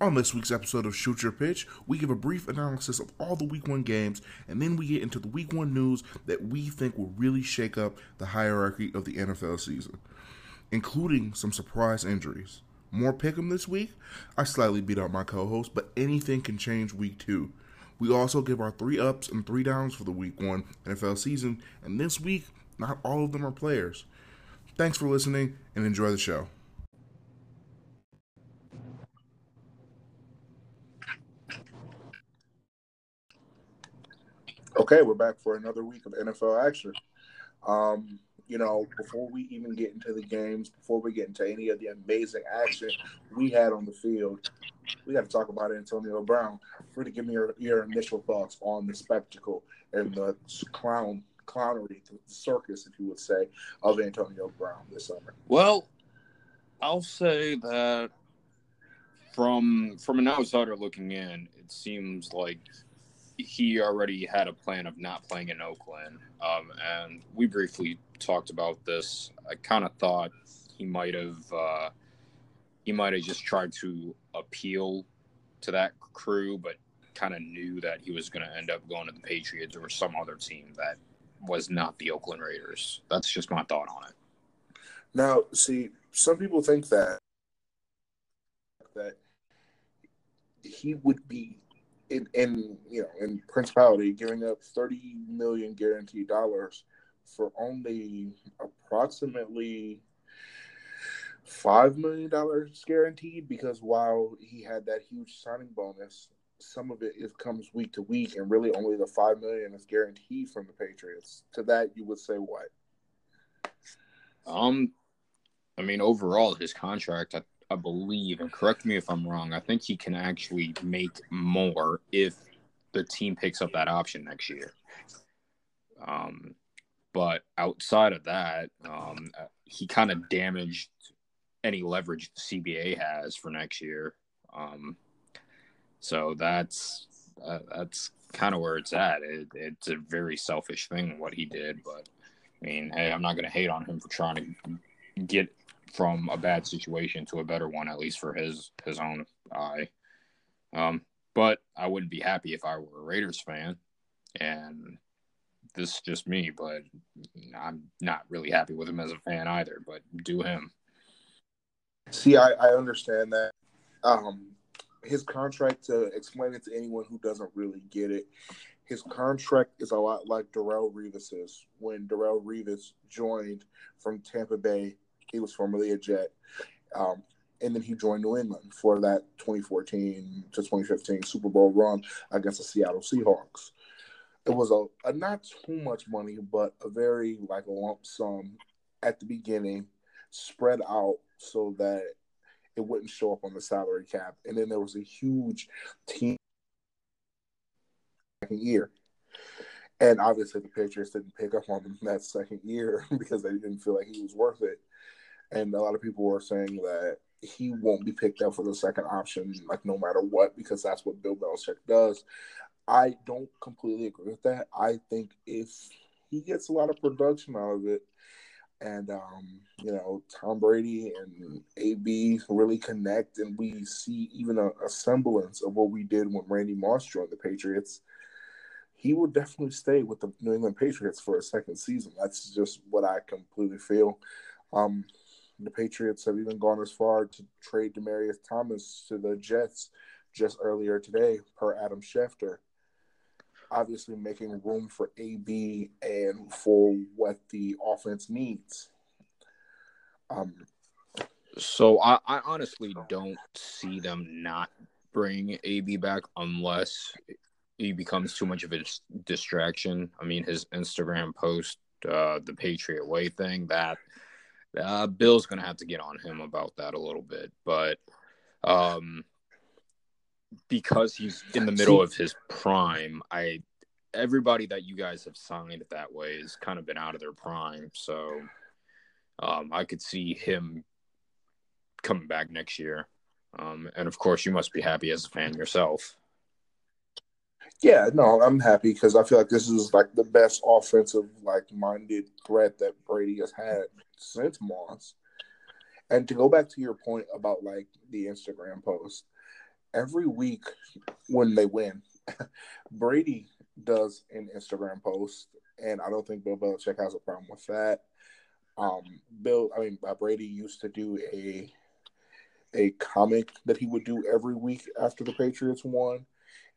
On this week's episode of Shoot Your Pitch, we give a brief analysis of all the Week 1 games, and then we get into the Week 1 news that we think will really shake up the hierarchy of the NFL season, including some surprise injuries. More pick'em this week? I slightly beat out my co-host, but anything can change Week 2. We also give our three ups and three downs for the Week 1 NFL season, and this week, not all of them are players. Thanks for listening, and enjoy the show. Okay, we're back for another week of NFL action. Um, you know, before we even get into the games, before we get into any of the amazing action we had on the field, we got to talk about Antonio Brown. To give me your, your initial thoughts on the spectacle and the clown clownery, the circus, if you would say, of Antonio Brown this summer. Well, I'll say that from from an outsider looking in, it seems like he already had a plan of not playing in Oakland. Um, and we briefly talked about this. I kind of thought he might have uh, he might have just tried to appeal to that crew, but kind of knew that he was going to end up going to the Patriots or some other team that was not the Oakland Raiders. That's just my thought on it. Now, see, some people think that that he would be in, in you know in principality giving up 30 million guaranteed dollars for only approximately five million dollars guaranteed because while he had that huge signing bonus some of it is, comes week to week and really only the five million is guaranteed from the patriots. To that you would say what? Um i mean overall his contract I believe, and correct me if I'm wrong, I think he can actually make more if the team picks up that option next year. Um, but outside of that, um, he kind of damaged any leverage the CBA has for next year. Um, so that's uh, that's kind of where it's at. It, it's a very selfish thing what he did, but I mean, hey, I'm not going to hate on him for trying to get from a bad situation to a better one, at least for his his own eye. Um, but I wouldn't be happy if I were a Raiders fan, and this is just me. But I'm not really happy with him as a fan either. But do him. See, I, I understand that. Um, his contract, to explain it to anyone who doesn't really get it, his contract is a lot like Darrelle Revis's when Darrelle Revis joined from Tampa Bay he was formerly a Jet. Um, and then he joined New England for that 2014 to 2015 Super Bowl run against the Seattle Seahawks. It was a, a not too much money, but a very like a lump sum at the beginning, spread out so that it wouldn't show up on the salary cap. And then there was a huge team second year. And obviously the Patriots didn't pick up on him that second year because they didn't feel like he was worth it and a lot of people were saying that he won't be picked up for the second option, like no matter what, because that's what Bill Belichick does. I don't completely agree with that. I think if he gets a lot of production out of it, and um, you know Tom Brady and AB really connect, and we see even a, a semblance of what we did when Randy Moss joined the Patriots, he will definitely stay with the New England Patriots for a second season. That's just what I completely feel. Um, the Patriots have even gone as far to trade Demaryius Thomas to the Jets just earlier today, per Adam Schefter. Obviously, making room for AB and for what the offense needs. Um, so I, I honestly don't see them not bring AB back unless he becomes too much of a distraction. I mean, his Instagram post, uh, the Patriot Way thing, that uh, Bill's going to have to get on him about that a little bit, but um, because he's in the middle of his prime, I everybody that you guys have signed that way has kind of been out of their prime, so um, I could see him coming back next year. Um, and of course, you must be happy as a fan yourself. Yeah, no, I'm happy because I feel like this is like the best offensive like minded threat that Brady has had since Moss. And to go back to your point about like the Instagram post, every week when they win, Brady does an Instagram post, and I don't think Bill Belichick has a problem with that. Um, Bill, I mean, uh, Brady used to do a a comic that he would do every week after the Patriots won,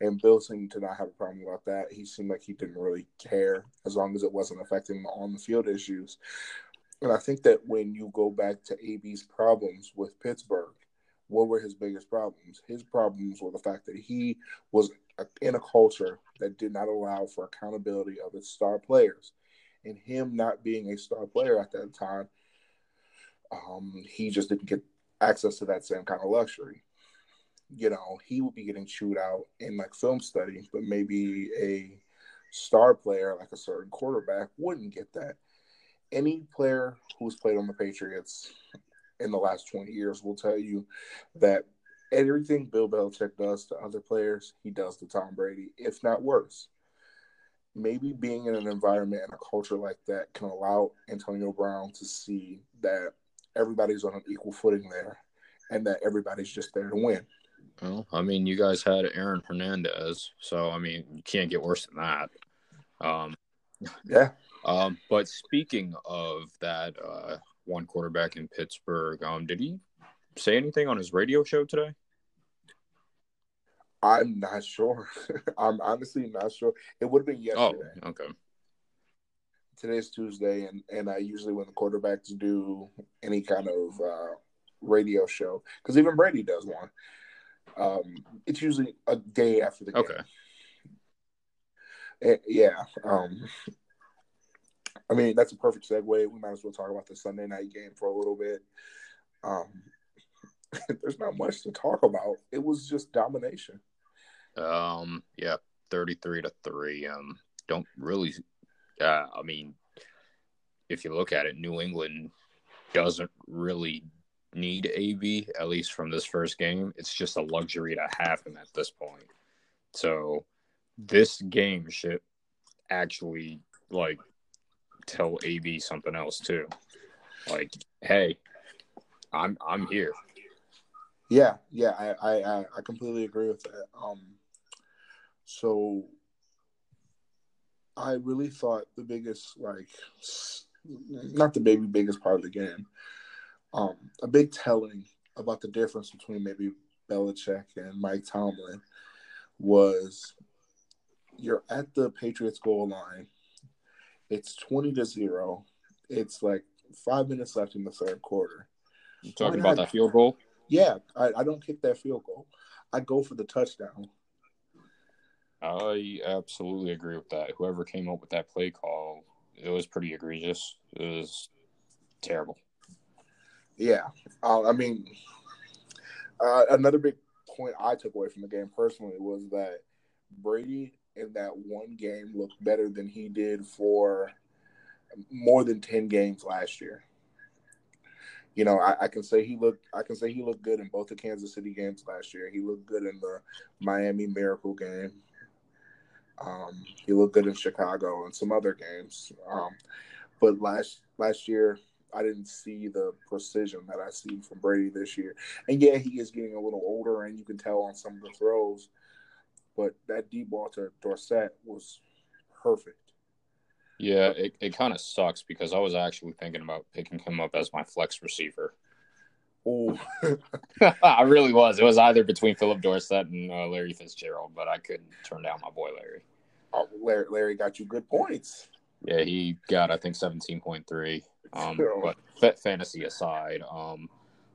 and Bill seemed to not have a problem about that. He seemed like he didn't really care as long as it wasn't affecting on the field issues. And I think that when you go back to AB's problems with Pittsburgh, what were his biggest problems? His problems were the fact that he was in a culture that did not allow for accountability of its star players. And him not being a star player at that time, um, he just didn't get access to that same kind of luxury. You know, he would be getting chewed out in like film study, but maybe a star player like a certain quarterback wouldn't get that. Any player who's played on the Patriots in the last 20 years will tell you that everything Bill Belichick does to other players, he does to Tom Brady, if not worse. Maybe being in an environment and a culture like that can allow Antonio Brown to see that everybody's on an equal footing there and that everybody's just there to win. Well, I mean, you guys had Aaron Hernandez, so I mean, you can't get worse than that. Um, yeah. Um, but speaking of that, uh, one quarterback in Pittsburgh, um, did he say anything on his radio show today? I'm not sure. I'm honestly not sure. It would have been oh, yesterday. Oh, okay. Today's Tuesday, and and I usually when the quarterbacks do any kind of uh, radio show, because even Brady does one. Um, it's usually a day after the game. Okay. And, yeah. Um, I mean, that's a perfect segue. We might as well talk about the Sunday night game for a little bit. Um, there's not much to talk about. It was just domination. Um, yeah, 33 to 3. Um, don't really, uh, I mean, if you look at it, New England doesn't really need AB, at least from this first game. It's just a luxury to have him at this point. So this game should actually like tell AB something else too. Like, hey, I'm I'm here. Yeah, yeah, I I I completely agree with that. Um, so I really thought the biggest like not the baby biggest part of the game. Um, a big telling about the difference between maybe Belichick and Mike Tomlin was you're at the Patriots goal line it's 20 to 0. It's like five minutes left in the third quarter. You talking about that field goal? Yeah, I, I don't kick that field goal. I go for the touchdown. I absolutely agree with that. Whoever came up with that play call, it was pretty egregious. It was terrible. Yeah, uh, I mean, uh, another big point I took away from the game personally was that Brady in that one game looked better than he did for more than 10 games last year. You know, I, I, can say he looked I can say he looked good in both the Kansas City games last year. He looked good in the Miami Miracle game. Um, he looked good in Chicago and some other games. Um, but last last year I didn't see the precision that I see from Brady this year. And yeah, he is getting a little older and you can tell on some of the throws but that deep ball to Dorsett was perfect. Yeah, it, it kind of sucks because I was actually thinking about picking him up as my flex receiver. Oh, I really was. It was either between Phillip Dorsett and uh, Larry Fitzgerald, but I couldn't turn down my boy Larry. Oh, Larry, Larry got you good points. Yeah, he got I think seventeen point three. Um, but fantasy aside, um,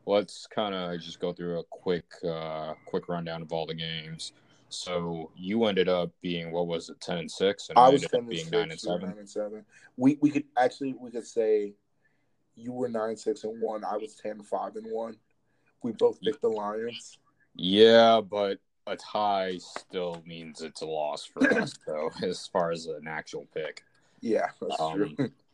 let's kind of just go through a quick, uh, quick rundown of all the games. So you ended up being what was it, ten and six, and I, was ended up being nine and seven. Nine and seven. We we could actually we could say you were nine six and one. I was 10, 5 and one. We both picked the Lions. Yeah, but a tie still means it's a loss for us, though, as far as an actual pick. Yeah, that's um, true.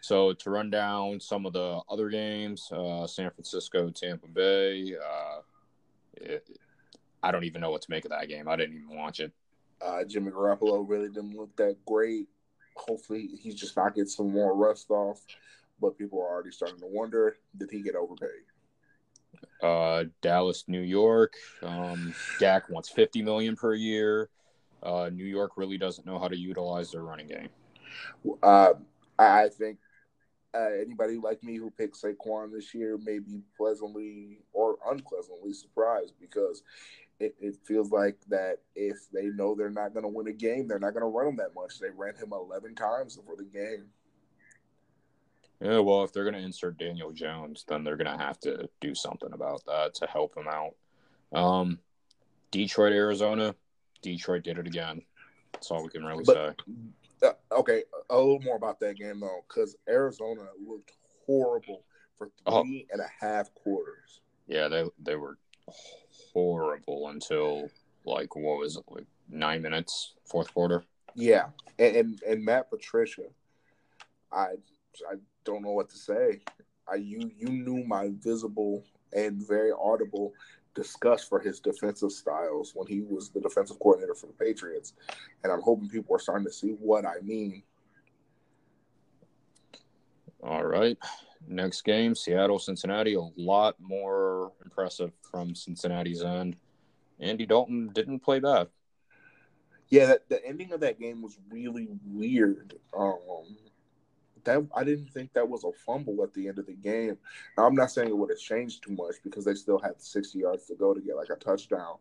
So to run down some of the other games, uh, San Francisco, Tampa Bay. Uh, it, I don't even know what to make of that game. I didn't even watch it. Uh, Jimmy Garoppolo really didn't look that great. Hopefully, he's just not getting some more rust off. But people are already starting to wonder: did he get overpaid? Uh, Dallas, New York. Um, Dak wants fifty million per year. Uh, New York really doesn't know how to utilize their running game. Uh, I think uh, anybody like me who picked Saquon this year may be pleasantly or unpleasantly surprised because it, it feels like that if they know they're not going to win a game, they're not going to run him that much. They ran him 11 times for the game. Yeah, well, if they're going to insert Daniel Jones, then they're going to have to do something about that to help him out. Um, Detroit, Arizona. Detroit did it again. That's all we can really but, say. Uh, okay, a little more about that game though, because Arizona looked horrible for oh. three oh. and a half quarters. Yeah, they they were horrible until like what was it, like nine minutes, fourth quarter. Yeah, and and, and Matt Patricia, I I don't know what to say. I you you knew my visible and very audible disgust for his defensive styles when he was the defensive coordinator for the Patriots, and I'm hoping people are starting to see what I mean. All right. Next game, Seattle, Cincinnati. A lot more impressive from Cincinnati's end. Andy Dalton didn't play bad. Yeah, that, the ending of that game was really weird. Um, that I didn't think that was a fumble at the end of the game. Now, I'm not saying it would have changed too much because they still had 60 yards to go to get like a touchdown,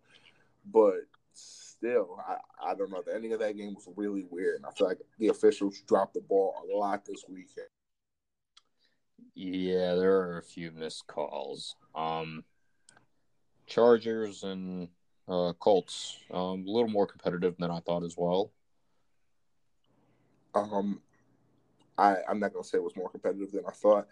but still, I, I don't know. The ending of that game was really weird. And I feel like the officials dropped the ball a lot this weekend. Yeah, there are a few missed calls. Um, Chargers and uh, Colts, um, a little more competitive than I thought as well. Um, I, I'm not going to say it was more competitive than I thought.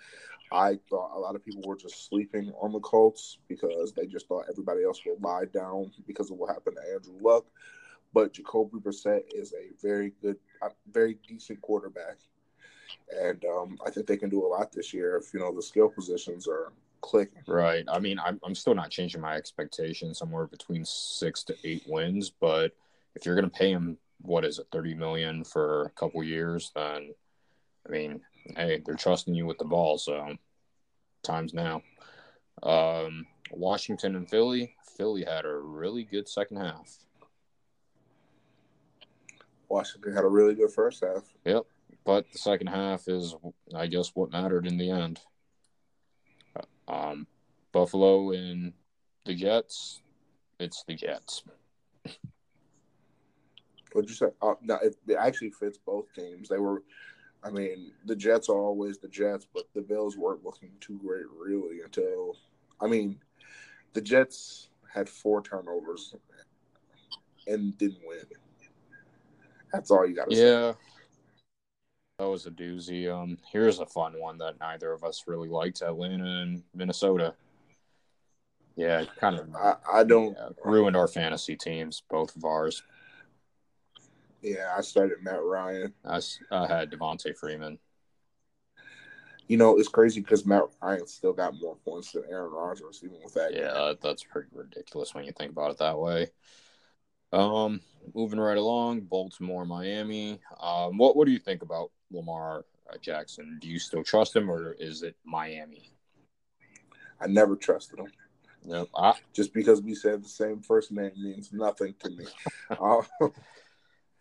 I thought a lot of people were just sleeping on the Colts because they just thought everybody else would lie down because of what happened to Andrew Luck. But Jacoby Brissett is a very good, very decent quarterback and um, I think they can do a lot this year if you know the skill positions are clicking. Right. I mean, I'm I'm still not changing my expectations. Somewhere between six to eight wins, but if you're going to pay him what is it, thirty million for a couple years, then I mean, hey, they're trusting you with the ball, so times now. Um, Washington and Philly. Philly had a really good second half. Washington had a really good first half. Yep. But the second half is, I guess, what mattered in the end. Um, Buffalo and the Jets, it's the Jets. What'd you say? Uh, no, it, it actually fits both teams. They were, I mean, the Jets are always the Jets, but the Bills weren't looking too great really until, I mean, the Jets had four turnovers and didn't win. That's all you got to yeah. say. Yeah. That was a doozy. Um, here's a fun one that neither of us really liked: Atlanta and Minnesota. Yeah, kind of. I, I don't yeah, ruined our fantasy teams, both of ours. Yeah, I started Matt Ryan. I, I had Devonta Freeman. You know, it's crazy because Matt Ryan still got more points than Aaron Rodgers, even with that. Yeah, game. that's pretty ridiculous when you think about it that way. Um, moving right along, Baltimore, Miami. Um, what what do you think about Lamar uh, Jackson? Do you still trust him, or is it Miami? I never trusted him. Nope. I, Just because we said the same first name means nothing to me. uh,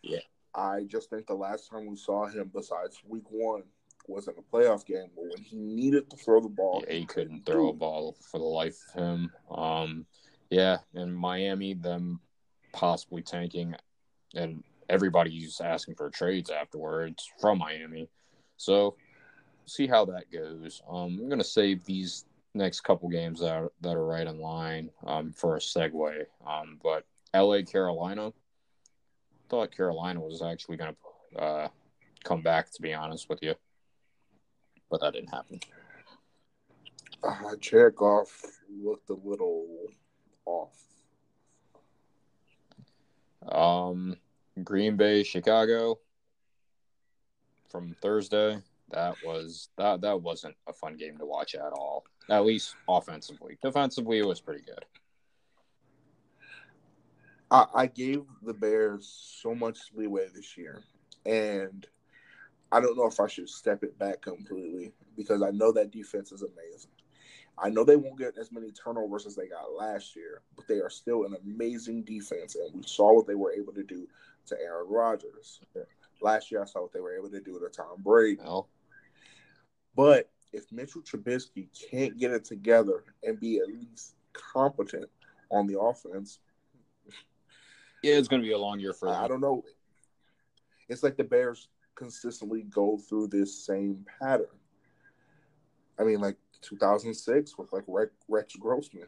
yeah. I just think the last time we saw him, besides week one, was in a playoff game but when he needed to throw the ball. Yeah, he couldn't throw a ball for the life of him. Um, yeah, and Miami, them possibly tanking, and everybody's asking for trades afterwards from Miami. So see how that goes. Um, I'm gonna save these next couple games that are, that are right in line um, for a segue. Um, but L.A. Carolina thought Carolina was actually gonna uh, come back. To be honest with you, but that didn't happen. Uh, Goff looked a little off. Um, Green Bay, Chicago from Thursday. That was that that wasn't a fun game to watch at all. At least offensively. Defensively, it was pretty good. I, I gave the Bears so much leeway this year, and I don't know if I should step it back completely because I know that defense is amazing. I know they won't get as many turnovers as they got last year, but they are still an amazing defense, and we saw what they were able to do to Aaron Rodgers. Last year, I saw what they were able to do to Tom Brady. Well, But if Mitchell Trubisky can't get it together and be at least competent on the offense, it's going to be a long year for I I don't know. It's like the Bears consistently go through this same pattern. I mean, like 2006 with like Rex, Rex Grossman.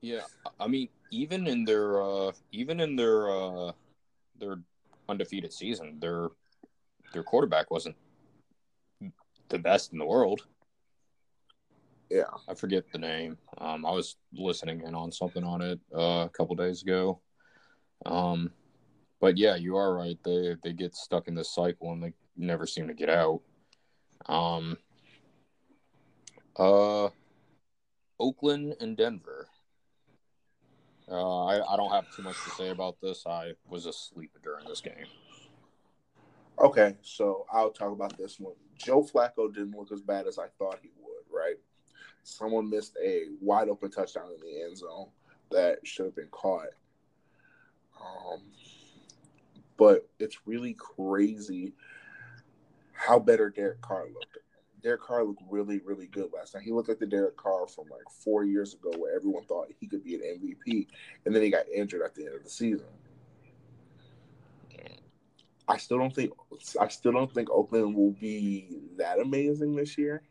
Yeah, I mean, even in their uh, even in their uh, their undefeated season, their their quarterback wasn't the best in the world. Yeah. I forget the name. Um, I was listening in on something on it uh, a couple days ago. Um, but yeah, you are right. They they get stuck in this cycle and they never seem to get out. Um, uh, Oakland and Denver. Uh, I, I don't have too much to say about this. I was asleep during this game. Okay, so I'll talk about this one. Joe Flacco didn't look as bad as I thought he would, right? Someone missed a wide open touchdown in the end zone that should have been caught. Um, but it's really crazy how better Derek Carr looked. Derek Carr looked really, really good last night. He looked like the Derek Carr from like four years ago, where everyone thought he could be an MVP, and then he got injured at the end of the season. I still don't think I still don't think Oakland will be that amazing this year.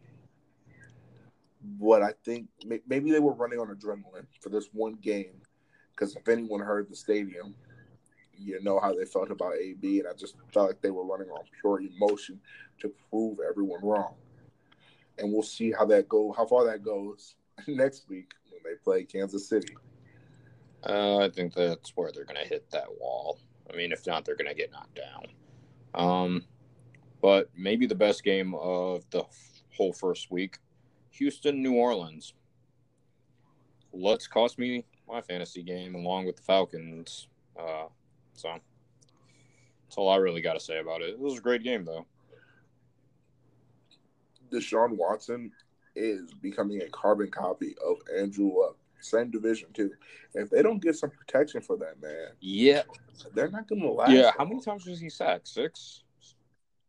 But I think maybe they were running on adrenaline for this one game because if anyone heard the stadium, you know how they felt about AB, and I just felt like they were running on pure emotion to prove everyone wrong. And we'll see how that go, how far that goes next week when they play Kansas City. Uh, I think that's where they're going to hit that wall. I mean, if not, they're going to get knocked down. Um, but maybe the best game of the whole first week Houston, New Orleans. Let's cost me my fantasy game along with the Falcons. Uh, so that's all I really got to say about it. It was a great game, though. Deshaun Watson is becoming a carbon copy of Andrew Luck. Same division too. If they don't get some protection for that man, Yeah, they're not going to last. yeah. How many times was he sacked? Six.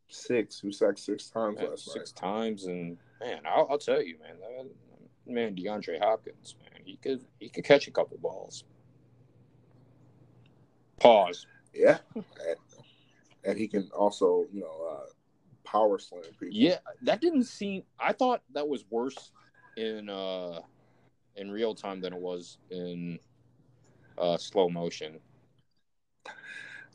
Six. Who sacked six times Yeah, last six times, and man, I'll, I'll tell you, man, that man DeAndre Hopkins, man, he could he could catch a couple balls. Pause. Yeah, and, and he can also, you know, uh, power slam people. Yeah, that didn't seem. I thought that was worse in uh in real time than it was in uh slow motion.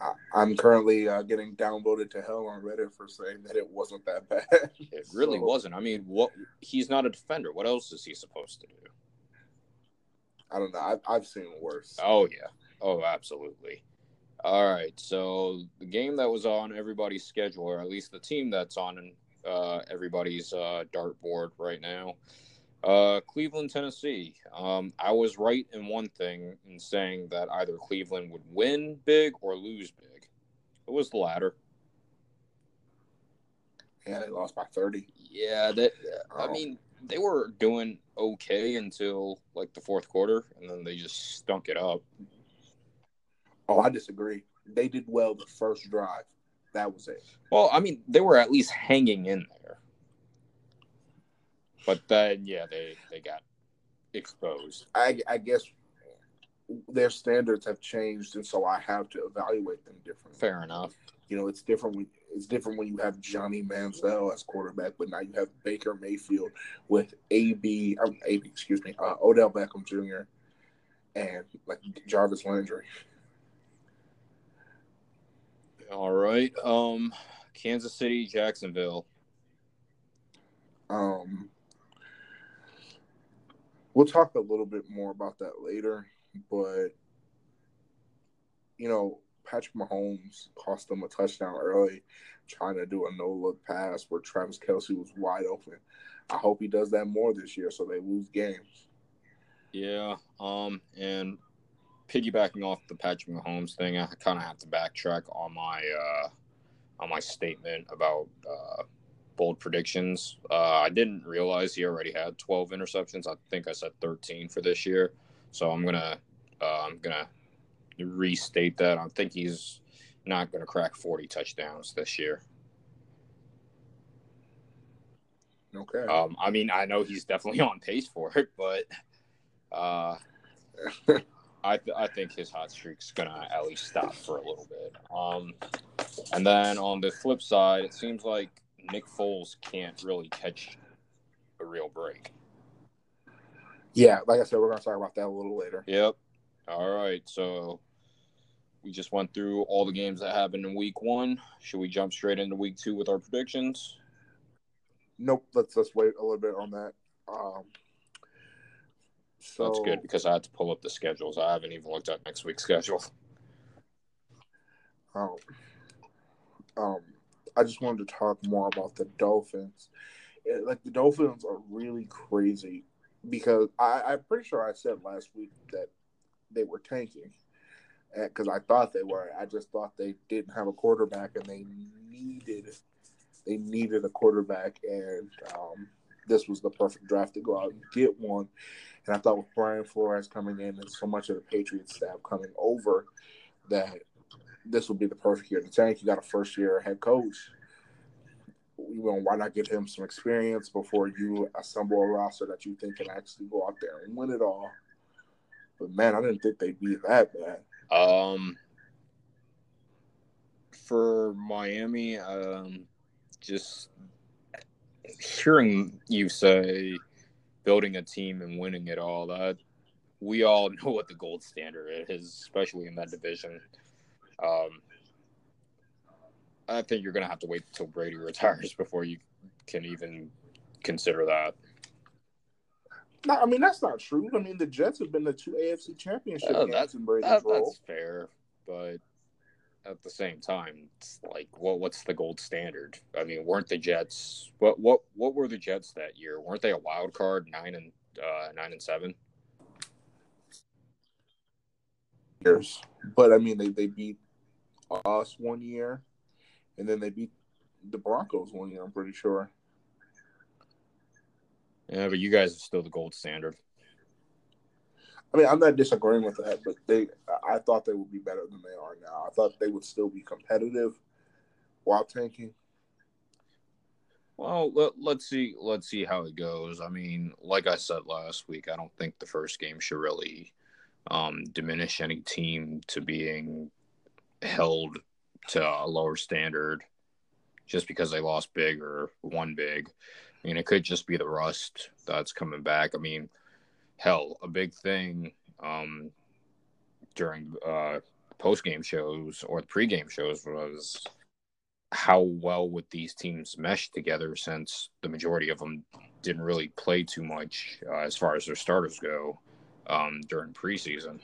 I, I'm currently uh, getting downvoted to hell on Reddit for saying that it wasn't that bad. It really So, wasn't. I mean, what? He's not a defender. What else is he supposed to do? I don't know. I've, I've seen worse. Oh yeah. Oh, absolutely. All right. So the game that was on everybody's schedule, or at least the team that's on uh, everybody's uh, dartboard right now, uh, Cleveland, Tennessee. Um, I was right in one thing in saying that either Cleveland would win big or lose big. It was the latter. Yeah, they lost by 30. Yeah, that. I mean, they were doing okay until like the fourth quarter, and then they just stunk it up. Oh, I disagree. They did well the first drive. That was it. Well, I mean, they were at least hanging in there. But then, yeah, they they got exposed. I, I guess their standards have changed, and so I have to evaluate them differently. Fair enough. You know, it's different. When, it's different when you have Johnny Manziel as quarterback, but now you have Baker Mayfield with AB, um, AB, excuse me, uh, Odell Beckham Jr. and like Jarvis Landry. All right. Um, Kansas City, Jacksonville. Um, we'll talk a little bit more about that later, but you know, Patrick Mahomes cost them a touchdown early, trying to do a no look pass where Travis Kelce was wide open. I hope he does that more this year so they lose games. Yeah. Um, and piggybacking off the Patrick Mahomes thing, I kind of have to backtrack on my uh, on my statement about uh, bold predictions. Uh, I didn't realize he already had 12 interceptions. I think I said 13 for this year. So I'm gonna uh, I'm gonna restate that. I think he's not gonna crack 40 touchdowns this year. Okay. Um, I mean, I know he's definitely on pace for it, but uh, I th- I think his hot streak's gonna at least stop for a little bit. Um, and then on the flip side, it seems like Nick Foles can't really catch a real break. yeah, like I said, we're gonna talk about that a little later. Yep. All right. So we just went through all the games that happened in week one. Should we jump straight into week two with our predictions? Nope. Let's let's wait a little bit on that. Um, so That's good because I had to pull up the schedules. I haven't even looked at next week's schedule. Um, um, I just wanted to talk more about the Dolphins. It- like the Dolphins are really crazy because I, I'm pretty sure I said last week that they were tanking because I thought they were. I just thought they didn't have a quarterback and they needed they needed a quarterback and um, this was the perfect draft to go out and get one. And I thought with Brian Flores coming in and so much of the Patriots staff coming over that this would be the perfect year to tank. You got a first year head coach. You know, why not give him some experience before you assemble a roster that you think can actually go out there and win it all? But man, I didn't think they'd be that bad. Um, for Miami, um, just hearing you say building a team and winning it all, that we all know what the gold standard is, especially in that division. Um, I think you're going to have to wait until Brady retires before you can even consider that. No, I mean that's not true. I mean the Jets have been the two AFC championship Oh, games in Brady's That, role. that's fair, but at the same time, it's like, what what's the gold standard? I mean, weren't the Jets what what what were the Jets that year? Weren't they a wild card nine and uh, nine and seven? years. But I mean, they, they beat us one year, and then they beat the Broncos one year. I'm pretty sure. Yeah, but you guys are still the gold standard. I mean, I'm not disagreeing with that, but they I thought they would be better than they are now. I thought they would still be competitive while tanking. Well, let, let's see let's see how it goes. I mean, like I said last week, I don't think the first game should really um, diminish any team to being held to a lower standard just because they lost big or won big. I mean, it could just be the rust that's coming back. I mean, hell, a big thing um, during uh, post game shows or the pregame shows was how well would these teams mesh together since the majority of them didn't really play too much uh, as far as their starters go um, during preseason.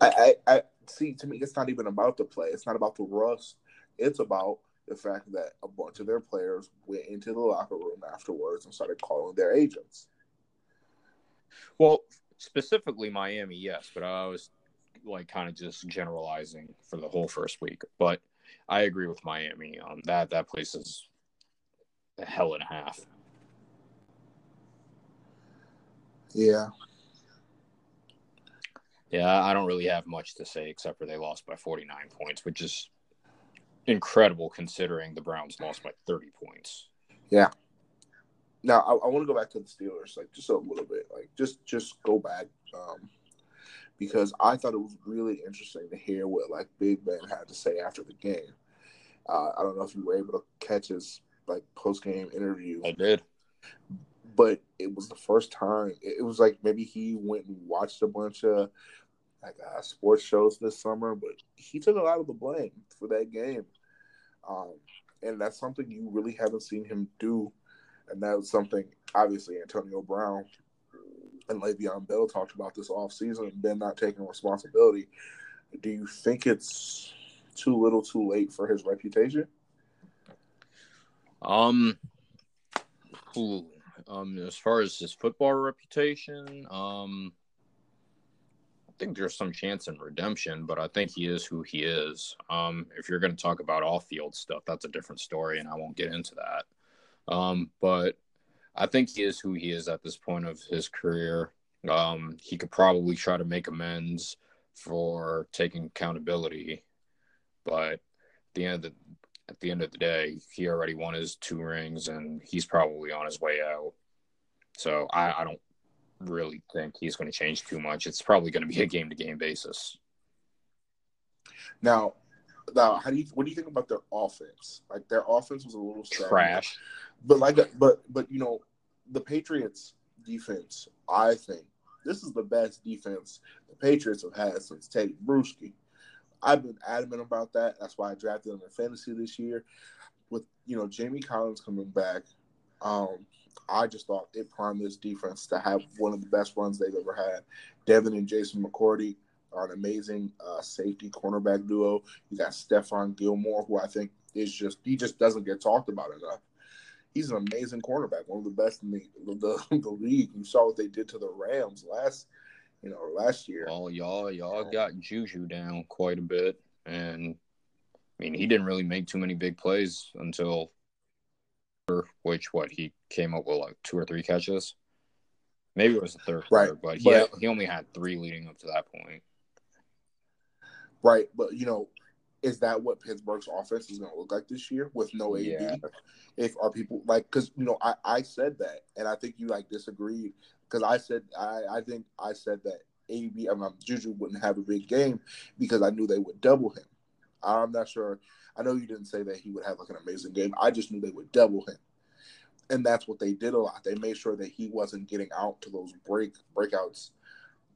I, I, I see. To me, it's not even about the play. It's not about the rust. It's about the fact that a bunch of their players went into the locker room afterwards and started calling their agents. Well, specifically Miami, yes, but I was like kind of just generalizing for the whole first week. But I agree with Miami. Um, that that place is a hell and a half. Yeah, Yeah, I don't really have much to say except for they lost by 49 points, which is incredible considering the Browns lost by 30 points. Yeah. Now I, I want to go back to the Steelers, like just a little bit, like just just go back, um, because I thought it was really interesting to hear what like Big Ben had to say after the game. Uh, I don't know if you were able to catch his like post game interview, I did. but it was the first time. It, it was like maybe he went and watched a bunch of like uh, sports shows this summer, but he took a lot of the blame for that game, um, and that's something you really haven't seen him do and that was something obviously Antonio Brown and Le'Veon Bell talked about this offseason and Ben not taking responsibility. Do you think it's too little too late for his reputation? Um, ooh, um, as far as his football reputation, um, think there's some chance in redemption, but I think he is who he is. Um, if you're going to talk about off field stuff, that's a different story, and I won't get into that. Um, but I think he is who he is at this point of his career. Um, he could probably try to make amends for taking accountability, but at the end of the at the end of the day, he already won his two rings, and he's probably on his way out. So I, I don't really think he's going to change too much. It's probably going to be a game to game basis. Now, now, how do you what do you think about their offense? Like their offense was a little trash, but like, but but you know, the Patriots defense. I think this is the best defense the Patriots have had since Tedy Bruschi. I've been adamant about that. That's why I drafted him in fantasy this year. With you know Jamie Collins coming back, um, I just thought it primed this defense to have one of the best runs they've ever had. Devin and Jason McCourty are an amazing uh, safety cornerback duo. You got Stephon Gilmore, who I think is just he just doesn't get talked about enough. He's an amazing cornerback, one of the best in the the, the league. You saw what they did to the Rams last, you know, last year. Well, y'all y'all got Juju down quite a bit, and I mean he didn't really make too many big plays until which what he came up with like two or three catches. Maybe it was the third right. quarter, but he but, he only had three leading up to that point. Right, but you know, is that what Pittsburgh's offense is going to look like this year with no AB? Yeah. If are people like because you know I I said that and I think you like disagreed because I said I I think I said that AB I mean, Juju wouldn't have a big game because I knew they would double him. I'm not sure I know you didn't say that he would have like an amazing game. I just knew they would double him. And that's what they did a lot. They made sure that he wasn't getting out to those break breakouts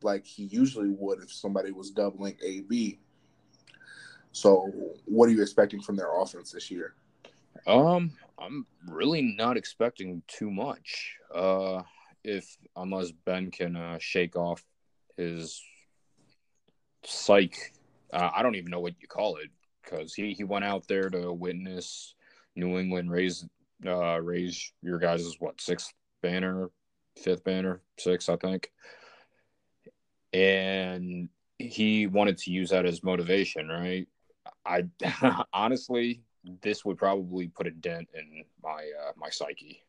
like he usually would if somebody was doubling AB. So, what are you expecting from their offense this year? Um, I'm really not expecting too much. Uh, if unless Ben can uh, shake off his psych, uh, I don't even know what you call it because he, he went out there to witness New England raise uh, raise your guys' what sixth banner, fifth banner, sixth I think, and he wanted to use that as motivation, right? I honestly, this would probably put a dent in my uh, my psyche.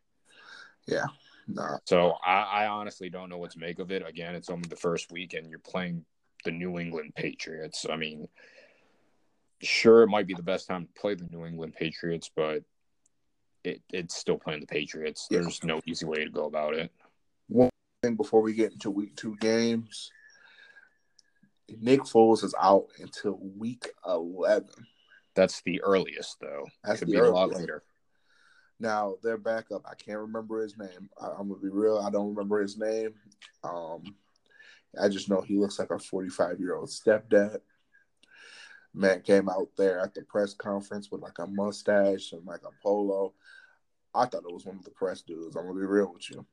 Yeah. Nah. So I, I honestly don't know what to make of it. Again, it's only the first week, and you're playing the New England Patriots. I mean, sure it might be the best time to play the New England Patriots, but it, it's still playing the Patriots. Yeah. There's no easy way to go about it. One thing before we get into week two games, Nick Foles is out until week eleven. That's the earliest, though. That Could be earliest. a lot later. Now their backup, I can't remember his name. I, am gonna be real. I don't remember his name. Um, I just know he looks like a 45 year old stepdad man came out there at the press conference with like a mustache and like a polo. I thought it was one of the press dudes. I'm gonna be real with you,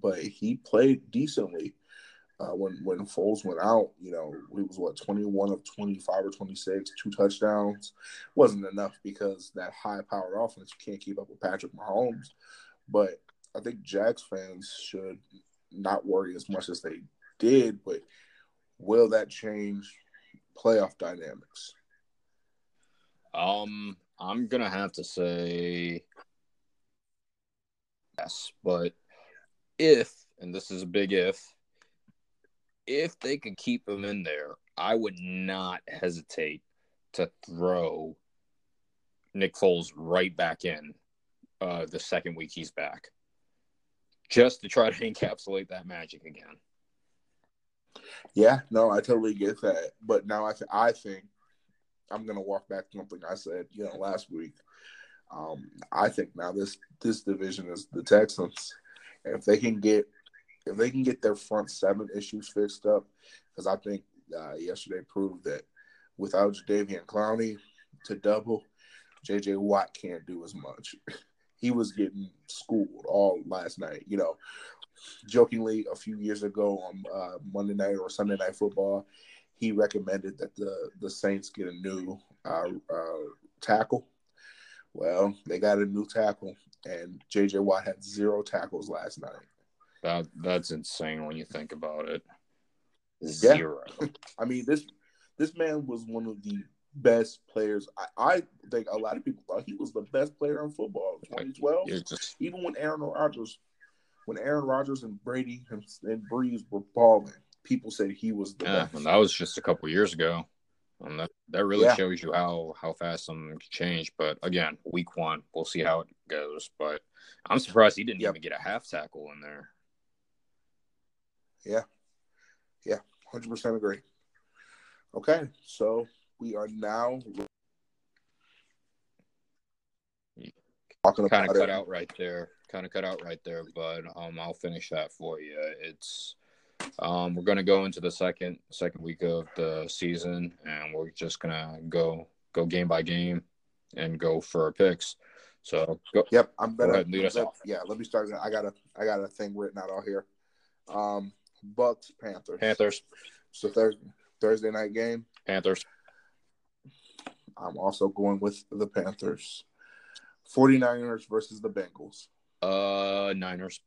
but he played decently. Uh, when when Foles went out, you know, he was what 21 of 25 or 26, two touchdowns. Wasn't enough because that high powered offense you can't keep up with Patrick Mahomes. But I think Jags fans should not worry as much as they did. But will that change playoff dynamics? Um, I'm gonna have to say yes, but if, and this is a big if, if they could keep him in there, I would not hesitate to throw Nick Foles right back in uh, the second week he's back, just to try to encapsulate that magic again. Yeah, no, I totally get that. But now I, th- I think I'm gonna walk back something I said, you know, last week. Um, I think now this this division is the Texans. If they can get if they can get their front seven issues fixed up, because I think uh, yesterday proved that without Jadeveon Clowney to double, JJ Watt can't do as much. he was getting schooled all last night. You know, jokingly a few years ago on uh, Monday night or Sunday night football, he recommended that the the Saints get a new uh, uh, tackle. Well, they got a new tackle, and J.J. Watt had zero tackles last night. That that's insane when you think about it. Zero. I mean this this man was one of the best players. I, I think a lot of people thought he was the best player in football in 2012. It's just Even when Aaron Rodgers, when Aaron Rodgers and Brady and, and Brees were balling, people said he was the yeah, best. and that was just a couple years ago. And that, that really Yeah. shows you how how fast something can change. But again, week one, we'll see how it goes. But I'm surprised he didn't Yep. even get a half tackle in there. Yeah. Yeah. Hundred percent agree. Okay, so we are now talking kind about of cut it. out right there kind of cut out right there but um i'll finish that for you it's um we're gonna go into the second second week of the season and we're just gonna go go game by game and go for our picks so go Yep, I'm better. ahead and lead us let- off. Yeah, let me start. I got a I got a thing written out all here. Um, Bucks Panthers. panthers So Thursday Thursday night game. panthers I'm also going with the Panthers. 49ers versus the Bengals. uh niners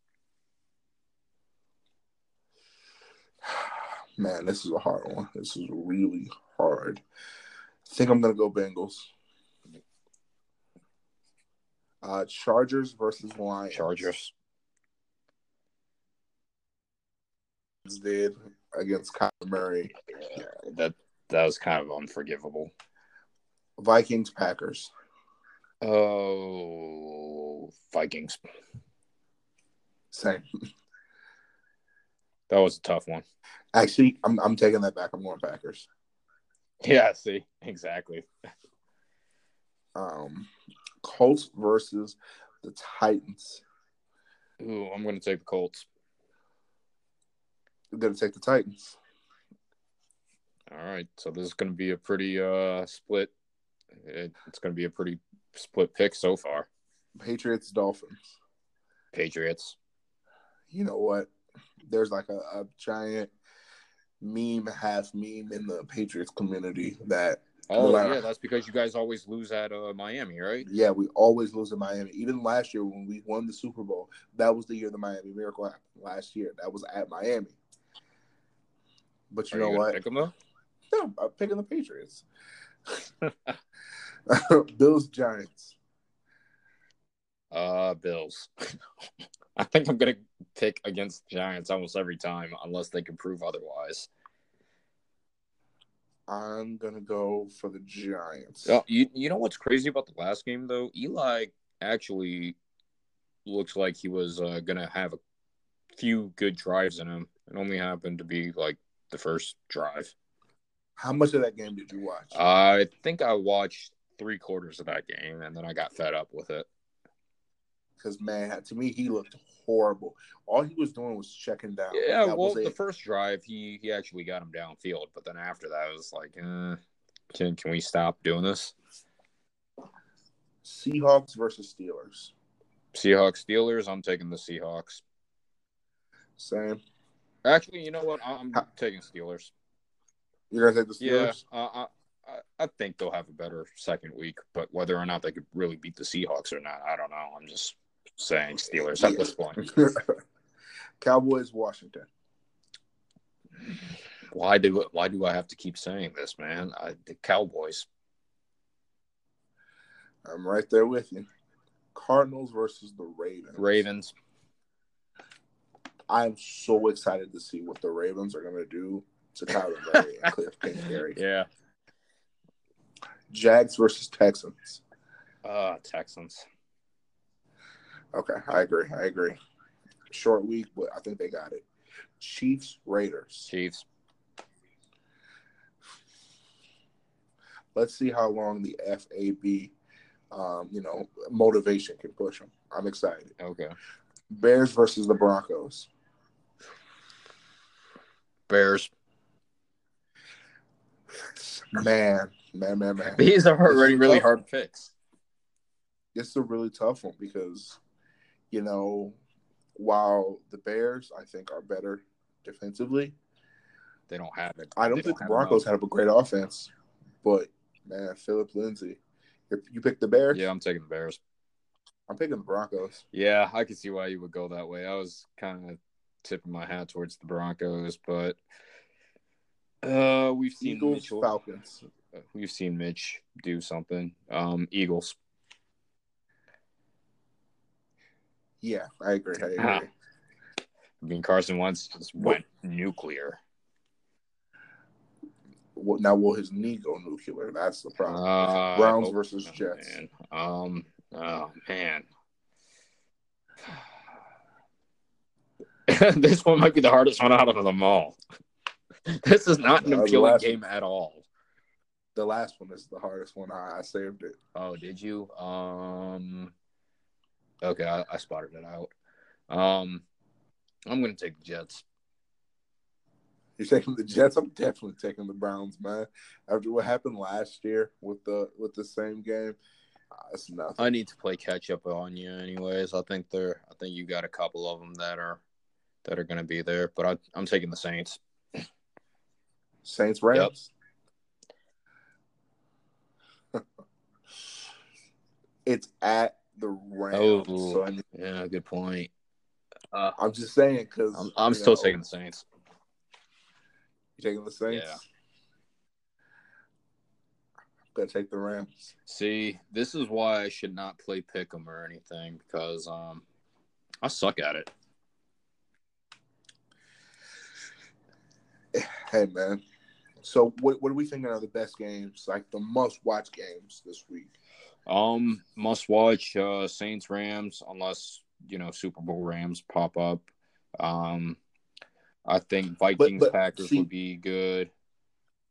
Man, this is a hard one. This is really hard. I think I'm gonna go Bengals. Uh, Chargers versus Lions. chargers did against Kyler Murray. Yeah, that that was kind of unforgivable Vikings Packers. oh vikings Same. That was a tough one Actually, I'm I'm taking that back. I'm going Packers. yeah see exactly Um, Colts versus the Titans. Ooh, i'm gonna take the colts I'm gonna take the Titans. All right, so this is going to be a pretty uh split. It, it's going to be a pretty split pick so far. Patriots Dolphins. Patriots. You know what? There's like a, a giant meme, half meme in the Patriots community that Oh yeah, that's because you guys always lose at uh, Miami, right? yeah, we always lose in Miami. Even last year when we won the Super Bowl, that was the year the Miami Miracle happened. Last year, that was at Miami. But you Are know gonna what? Pick 'em, though? No, I'm picking the Patriots. Bills Giants. Uh, Bills. I think I'm going to pick against the Giants almost every time, unless they can prove otherwise. I'm gonna go for the Giants. Oh, you you know what's crazy about the last game though? Eli actually looks like he was uh, going to have a few good drives in him. It only happened to be like the first drive. How much of that game did you watch? I think I watched three quarters of that game and then I got fed up with it. Because man, to me, he looked horrible. All he was doing was checking down. Yeah, That well, the first drive he he actually got him downfield, but then after that, it was like, uh, can can we stop doing this? Seahawks versus Steelers. Seahawks Steelers. I'm taking the Seahawks. Same. Actually, you know what? I'm How- taking Steelers. You're gonna take the Yeah, Steelers. uh, I I I think they'll have a better second week, but whether or not they could really beat the Seahawks or not, I don't know. I'm just saying Steelers at this point. Cowboys Washington. Why do why do I have to keep saying this, man? I, the Cowboys. I'm right there with you. Cardinals versus the Ravens. Ravens. I'm so excited to see what the Ravens are gonna do to Kyler Murray and Cliff Kingsbury. Yeah. Jags versus Texans. Uh, Texans. Okay, I agree. I agree. Short week, but I think they got it. Chiefs Raiders. Chiefs. Let's see how long the FAB, um, you know, motivation can push them. I'm excited. Okay. Bears versus the Broncos. Bears. Man, man, man, man. These are already really hard picks. It's a really tough one because, you know, while the Bears I think are better defensively, They don't have it. I don't They think the Broncos enough. have a great offense. But man, Phillip Lindsay, you you pick the Bears. Yeah, I'm taking the Bears. I'm picking the Broncos. Yeah, I can see why you would go that way. I was kind of tipping my hat towards the Broncos, but Uh, we've seen Eagles, Mitchell. Falcons. We've seen Mitch do something. Um, Eagles. Yeah, I agree. I agree. Ah. I mean, Carson Wentz just went nuclear. Well, now will his knee go nuclear? That's the problem. Uh, Browns oh, versus oh, Jets. man. Um. Oh man. this one might be the hardest one out of them all. This is not an Uh, appealing last- game at all. The last one is the hardest one. I, I saved it. Oh, did you? Um. Okay, I, I spotted it out. Um, I'm gonna take the Jets. You're taking the Jets. I'm definitely taking the Browns, man. After what happened last year with the with the same game, uh, it's nothing. I need to play catch up on you, anyways. I think they're. I think you got a couple of them that are that are gonna be there, but I, I'm taking the Saints. Saints Rams. it's at the Rams. Oh. So I mean, Yeah, good point. Uh, I'm just saying because I'm, I'm still taking the Saints. You taking the Saints? Yeah. I'm gonna take the Rams. See, this is why I should not play pick'em or anything because um, I suck at it. Hey man. So what what are we thinking are the best games, like the must watch games this week? Um, must watch uh, Saints Rams unless you know Super Bowl Rams pop up. Um, I think Vikings but Packers see- would be good.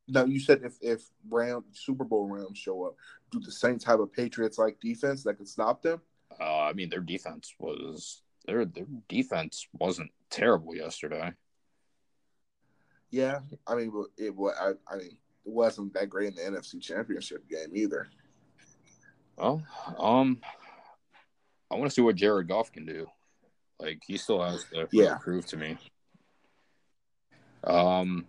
Now you said if if Ram Super Bowl Rams show up, do the Saints have a Patriots like defense that can stop them? Uh, I mean, their defense was their their defense wasn't terrible yesterday. Yeah, I mean, it was. I, I mean, it wasn't that great in the NFC Championship game either. Well, um, I want to see what Jared Goff can do. Like he still has to Yeah. prove to me. Um,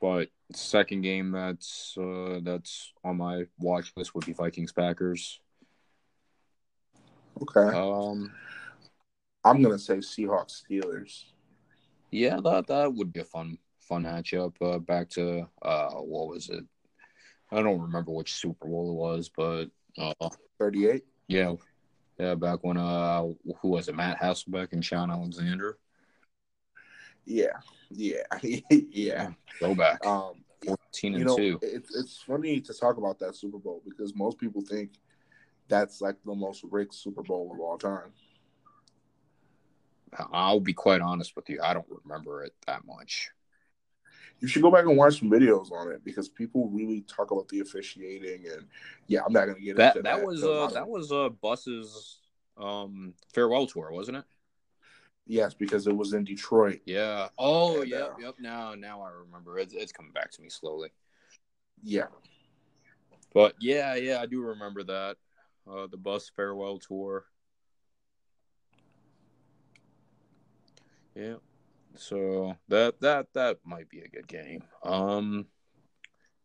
but second game that's uh, that's on my watch list would be Vikings Packers. Okay, Um, I'm gonna say Seahawks Steelers. yeah, that that would be a fun fun matchup. Uh, back to uh, what was it? I don't remember which Super Bowl it was, but uh, Thirty-eight. yeah, yeah, back when uh, who was it? Matt Hasselbeck and Shaun Alexander. Yeah, yeah, yeah. Go back. Um, 14 and you know, 2. it's it's funny to talk about that Super Bowl because most people think that's like the most rigged Super Bowl of all time. I'll be quite honest with you. I don't remember it that much. You should go back and watch some videos on it because people really talk about the officiating and yeah, I'm not gonna get That into that that. was uh that was uh Bus's um farewell tour, wasn't it? yes because it was in Detroit. Yeah. Oh, And, yep, uh, yep. Now now I remember. It's it's coming back to me slowly. Yeah, But yeah, yeah, I do remember that. Uh the Bus farewell tour. Yeah. So that that that might be a good game. Um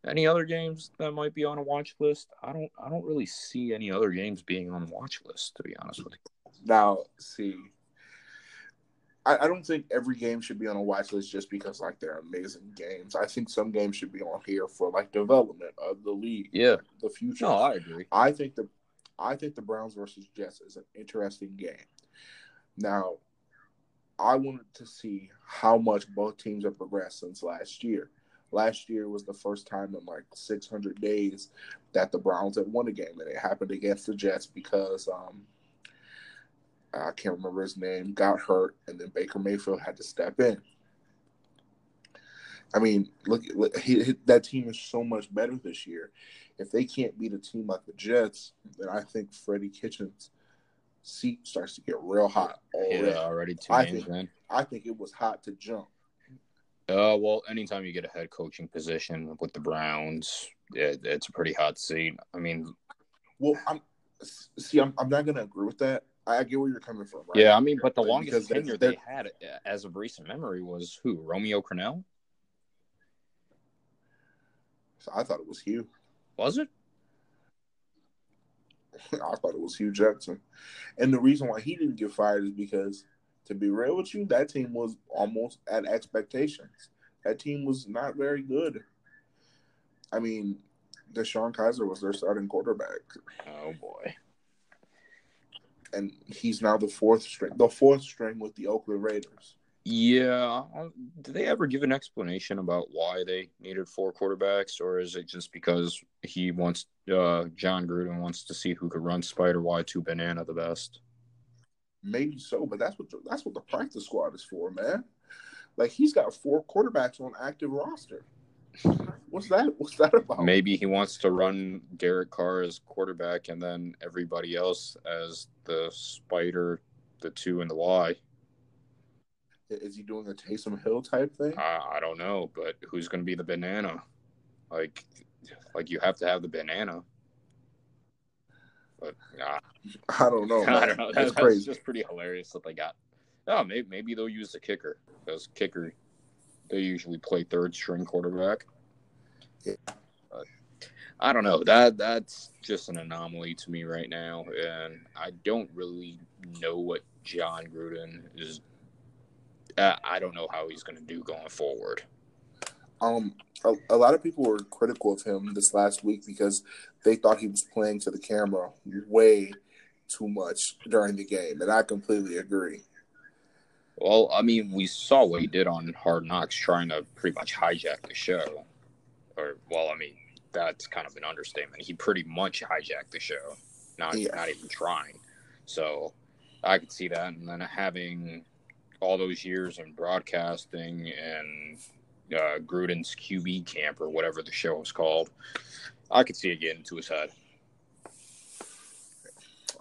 any other games that might be on a watch list? I don't I don't really see any other games being on watch list to be honest with you. Now, see, I, I don't think every game should be on a watch list just because like they're amazing games. I think some games should be on here for like development of the league, Yeah. the future. No, I agree. I think the I think the Browns versus Jets is an interesting game. Now, I wanted to see how much both teams have progressed since last year. Last year was the first time in like 600 days that the Browns had won a game, and it happened against the Jets because um, I can't remember his name got hurt, and then Baker Mayfield had to step in. I mean, look, look he, he- that team is so much better this year. If they can't beat a team like the Jets, then I think Freddie Kitchens' seat starts to get real hot. Already. Yeah, already two I games think- in. I think it was hot to jump. Uh, well, anytime you get a head coaching position with the Browns, it, it's a pretty hot seat. I mean, Well, I'm see, I'm, I'm not going to agree with that. I get where you're coming from. Right? yeah, I mean, but the longest because tenure they had as of recent memory was who? Romeo Crennel? So I thought it was Hue. Was it? I thought it was Hue Jackson. And the reason why he didn't get fired is because, to be real with you, that team was almost at expectations. that team was not very good. I mean, DeShone Kizer was their starting quarterback. Oh boy. And he's now the fourth string the fourth string with the Oakland Raiders. Yeah. Um, Did they ever give an explanation about why they needed four quarterbacks, or is it just because he wants uh, Jon Gruden wants to see who could run Spider Y two banana the best? Maybe so, but that's what the, that's what the practice squad is for, man. Like he's got four quarterbacks on active roster. What's that? What's that about? Maybe he wants to run Derek Carr as quarterback and then everybody else as the spider, the two, and the Y. Is he doing a Taysom Hill type thing? I, I don't know, but who's going to be the banana? Like, like you have to have the banana. But nah, I don't know. I don't know. That's That, crazy. just pretty hilarious that they got. Oh, maybe maybe they'll use the kicker because kicker they usually play third string quarterback. Yeah. But I don't know. That that's just an anomaly to me right now, and I don't really know what Jon Gruden is. Uh, I don't know how he's going to do going forward. Um, a, a lot of people were critical of him this last week because they thought he was playing to the camera way too much during the game, and I completely agree. Well, I mean, we saw what he did on Hard Knocks, trying to pretty much hijack the show. Or, well, I mean, that's kind of an understatement. He pretty much hijacked the show, not Yeah. not even trying. So, I could see that, and then having all those years in broadcasting and uh, Gruden's QB camp or whatever the show was called, I could see it getting to his head.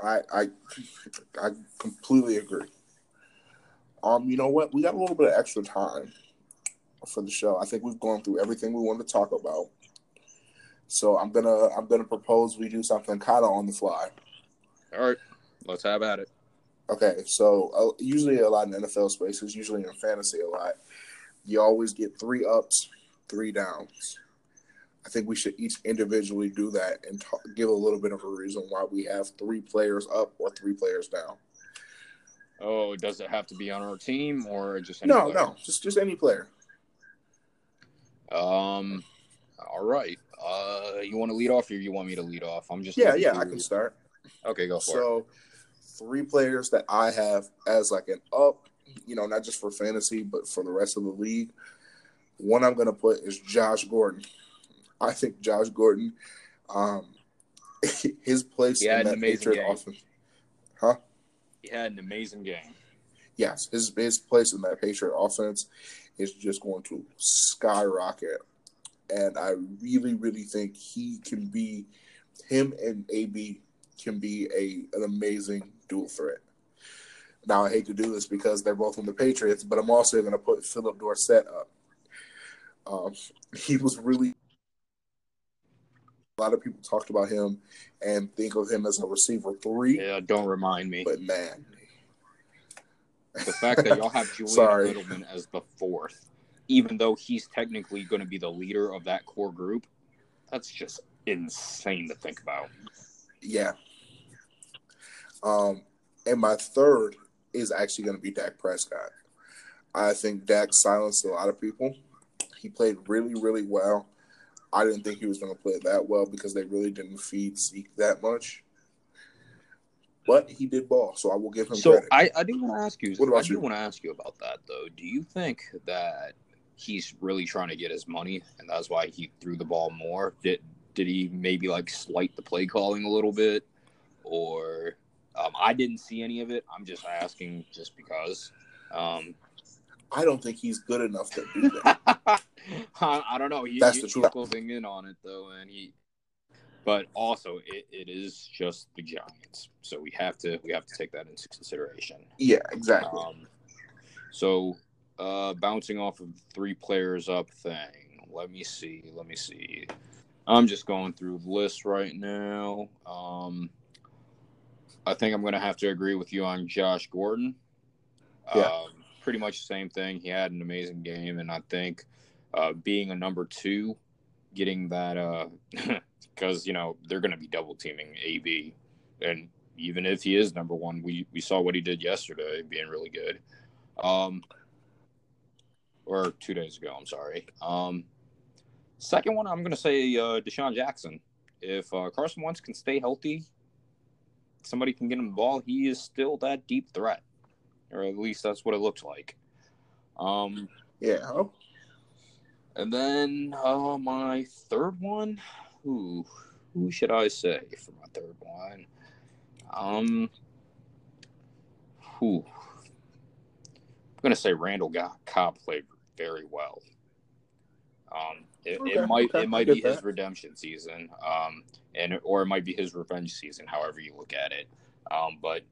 I I I completely agree. Um, you know what? We got a little bit of extra time for the show. I think we've gone through everything we wanted to talk about. So I'm gonna I'm gonna propose we do something kind of on the fly. All right, let's have at it. Okay, so uh, usually a lot in NFL spaces, usually in fantasy a lot, you always get three ups, three downs. I think we should each individually do that and give a little bit of a reason why we have three players up or three players down. Oh, does it have to be on our team or just any No, player? no, just just any player. Um. All right. Uh, you want to lead off, or you want me to lead off? I'm just. Yeah, yeah, I can start. Okay, go for it. So, three players that I have as like an up, you know, not just for fantasy, but for the rest of the league. One I'm going to put is Josh Gordon. I think Josh Gordon, um, his place in that Patriot game. offense. Huh? He had an amazing game. Yes, his his place in that Patriot offense is just going to skyrocket, and I really, really think he can be him and AB can be a an amazing dual threat. Now I hate to do this because they're both on the Patriots, but I'm also going to put Phillip Dorsett up. Um, he was really a lot of people talked about him and think of him as a receiver three, Yeah, don't remind me. but man, The fact that y'all have Julian Sorry. Edelman as the fourth, even though he's technically going to be the leader of that core group, that's just insane to think about. Yeah. Um, and my third is actually going to be Dak Prescott. I think Dak silenced a lot of people. He played really, really well. I didn't think he was going to play that well because they really didn't feed Zeke that much. But he did ball, so I will give him So credit. I, I do want to ask you. What about I do you? want to ask you about that though. Do you think that he's really trying to get his money, and that's why he threw the ball more? Did did he maybe like slight the play calling a little bit, or um, I didn't see any of it. I'm just asking, just because. Um, I don't think he's good enough to do that. I, I don't know. He, That's he- the he's truth. closing in on it though, and he. But also, it, it is just the Giants, so we have to we have to take that into consideration. yeah, exactly. Um, so, uh, bouncing off of three players up thing. Let me see. Let me see. I'm just going through the list right now. Um, I think I'm going to have to agree with you on Josh Gordon. Yeah. Um, pretty much the same thing. He had an amazing game, and I think uh, being a number two, getting that because you know they're going to be double teaming AB, and even if he is number one, we we saw what he did yesterday, being really good. Um, or two days ago. I'm sorry. Um, second one, I'm going to say uh, DeSean Jackson. If uh, Carson Wentz can stay healthy, somebody can get him the ball. He is still that deep threat, or at least that's what it looks like. Um, Yeah. and then uh, my third one, who who should I say for my third one? Um, who? I'm gonna say Randall got Cobb played very well. Um, it, Okay, it might okay, it might be his redemption season, um, and or it might be his revenge season, however you look at it. Um, but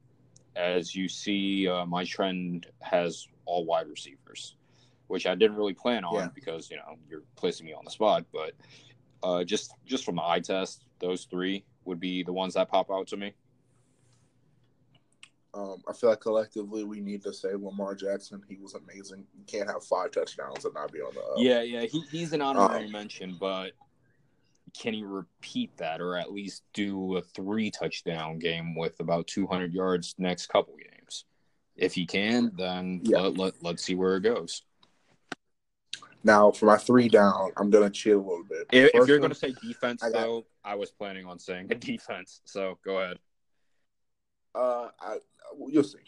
as you see, uh, my trend has all wide receivers, which I didn't really plan on Yeah. because you know you're placing me on the spot. But uh, just just from the eye test, those three would be the ones that pop out to me. Um, I feel like collectively we need to say Lamar Jackson. He was amazing. You can't have five touchdowns and not be on the. Uh, Yeah, yeah, he, he's an honorary Um, mention, but can he repeat that or at least do a three touchdown game with about 200 yards next couple games? If he can, then Yeah. let, let, let's see where it goes. Now for my three down, I'm gonna chill a little bit. If, if you're going to say defense, I got- though, I was planning on saying a defense. So go ahead. Uh, I you'll see.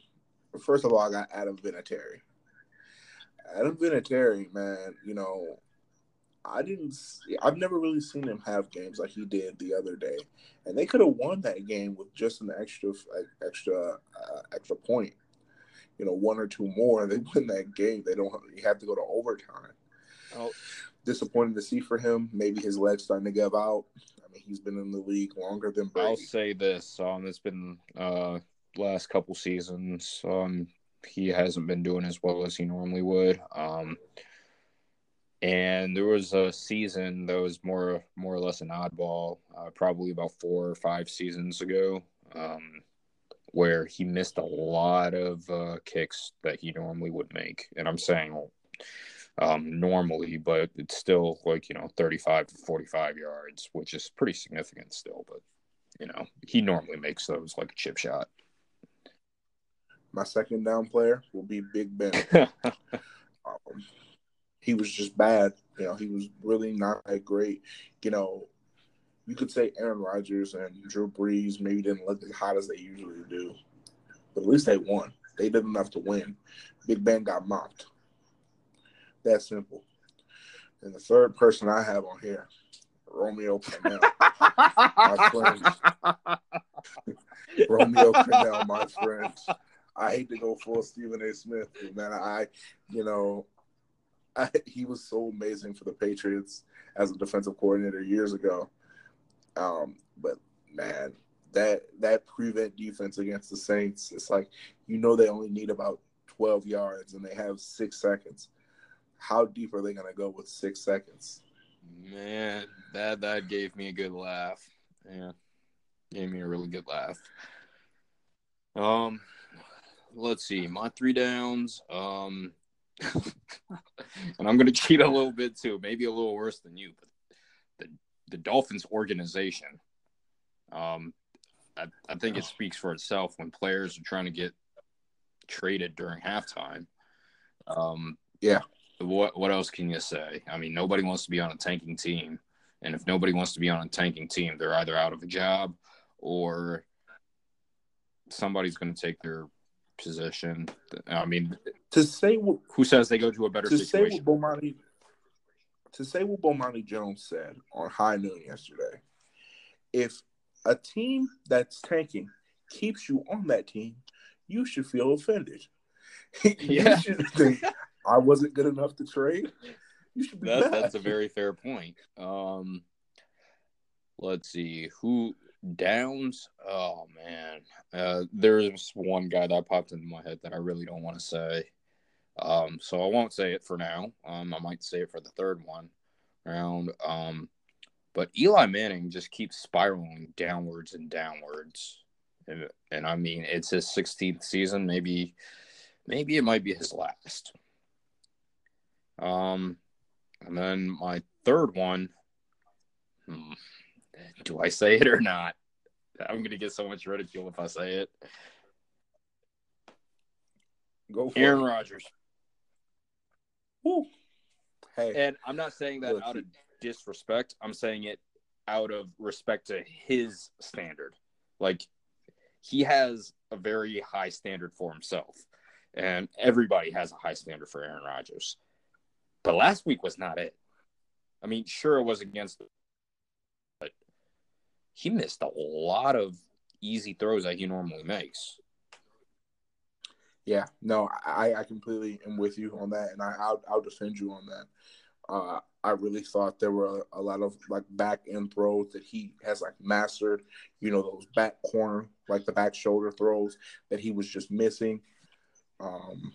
First of all, I got Adam Vinatieri. Adam Vinatieri, man, you know, I didn't. See, I've never really seen him have games like he did the other day, and they could have won that game with just an extra, like, extra, uh, extra point. You know, one or two more, and they win that game. They don't. You have to go to overtime. Oh, Disappointing to see for him. Maybe his legs starting to give out. He's been in the league longer than Brady. I'll say this: um, it's been uh last couple seasons. Um, he hasn't been doing as well as he normally would. Um, and there was a season that was more more or less an oddball, uh, probably about four or five seasons ago, um, where he missed a lot of uh, kicks that he normally would make. And I'm saying um, normally, but it's still like you know 35 to 45 yards, which is pretty significant still. But you know he normally makes those like a chip shot. My second down player will be Big Ben. Um, he was just bad. You know, he was really not that great. You know, you could say Aaron Rodgers and Drew Brees maybe didn't look as hot as they usually do, but at least they won. They did enough to win. Big Ben got mopped. That simple. And the third person I have on here, Romeo Crennel. my friend. Romeo Crennel, my friend. I hate to go full Stephen A. Smith, but man, I, you know, I, he was so amazing for the Patriots as a defensive coordinator years ago. Um, but man, that that prevent defense against the Saints, it's like you know they only need about twelve yards and they have six seconds. How deep are they going to go with six seconds? Man, that that gave me a good laugh. Yeah, gave me a really good laugh. Um, let's see, my three downs. Um, and I'm gonna cheat a little bit too, maybe a little worse than you, but the the Dolphins organization. Um, I, I think it speaks for itself when players are trying to get traded during halftime. Um, Yeah. What what else can you say? I mean, nobody wants to be on a tanking team, and if nobody wants to be on a tanking team, they're either out of a job or somebody's going to take their position. I mean, To say what who says they go to a better to say situation? what Bomani to say what Bomani Jones said on High Noon yesterday, if a team that's tanking keeps you on that team, you should feel offended. Yeah. should think I wasn't good enough to trade. You should be That, that's a very fair point. Um, let's see who downs. Oh man, uh, there's one guy that popped into my head that I really don't want to say. Um, so I won't say it for now. Um, I might say it for the third one round. Um, but Eli Manning just keeps spiraling downwards and downwards, and, and I mean it's his 16th season. Maybe, maybe it might be his last. Um, and then my third one, hmm, do I say it or not? I'm gonna get so much ridicule if I say it. Go for Aaron it. Rodgers. Woo. Hey, And I'm not saying that out of disrespect. I'm saying it out of respect to his standard. Like he has a very high standard for himself, and everybody has a high standard for Aaron Rodgers. But last week was not it. I mean, sure it was against, but he missed a lot of easy throws that he normally makes. Yeah, no, I, I completely am with you on that, and I, I'll, I'll defend you on that. Uh, I really thought there were a, lot of like back end throws that he has like mastered. You know, those back corner, like the back shoulder throws that he was just missing. Um,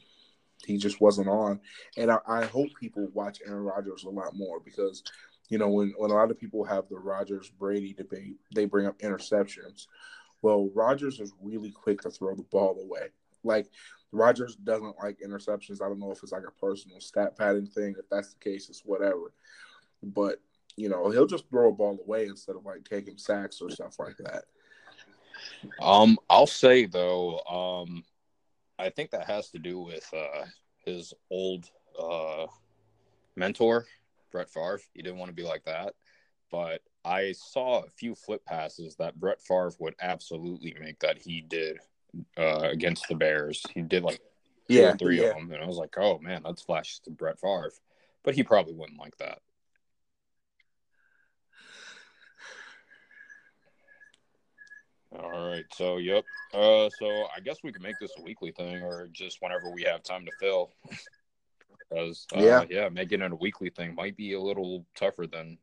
he just wasn't on, and I, I hope people watch Aaron Rodgers a lot more because, you know, when when a lot of people have the Rodgers Brady debate, they bring up interceptions. Well, Rodgers is really quick to throw the ball away. Like Rodgers doesn't like interceptions. I don't know if it's like a personal stat padding thing. If that's the case, it's whatever. But you know, he'll just throw a ball away instead of like taking sacks or stuff like that. Um, I'll say though, um, I think that has to do with uh, his old uh, mentor, Brett Favre. He didn't want to be like that, but I saw a few flip passes that Brett Favre would absolutely make that he did uh, against the Bears. He did like two Yeah, or three yeah. of them, and I was like, oh man, that's flashes to Brett Favre. But he probably wouldn't like that. All right, so yep. Uh, so I guess we can make this a weekly thing, or just whenever we have time to fill. Because uh, Yeah. yeah, making it a weekly thing might be a little tougher than.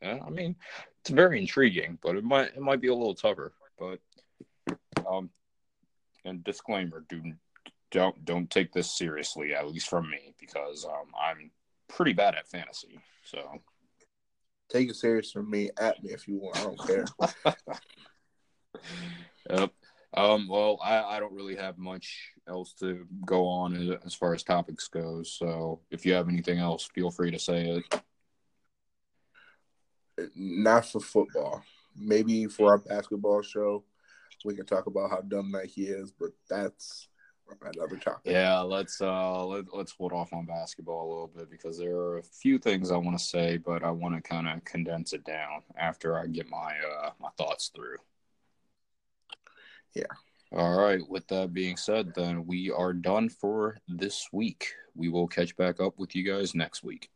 Yeah, I mean, it's very intriguing, but it might it might be a little tougher. But um, and disclaimer, do don't don't take this seriously, at least from me, because um, I'm pretty bad at fantasy. So Take it serious from me, at me if you want. I don't care. Yep. Um, well, I, I don't really have much else to go on as- far as topics goes. So if you have anything else, feel free to say it. Not for football. Maybe for our basketball show, we can talk about how dumb Nike is, but that's another topic. Yeah, let's uh let, let's hold off on basketball a little bit because there are a few things I want to say, but I want to kind of condense it down after I get my uh my thoughts through. Yeah. All right. With that being said, then we are done for this week. We will catch back up with you guys next week.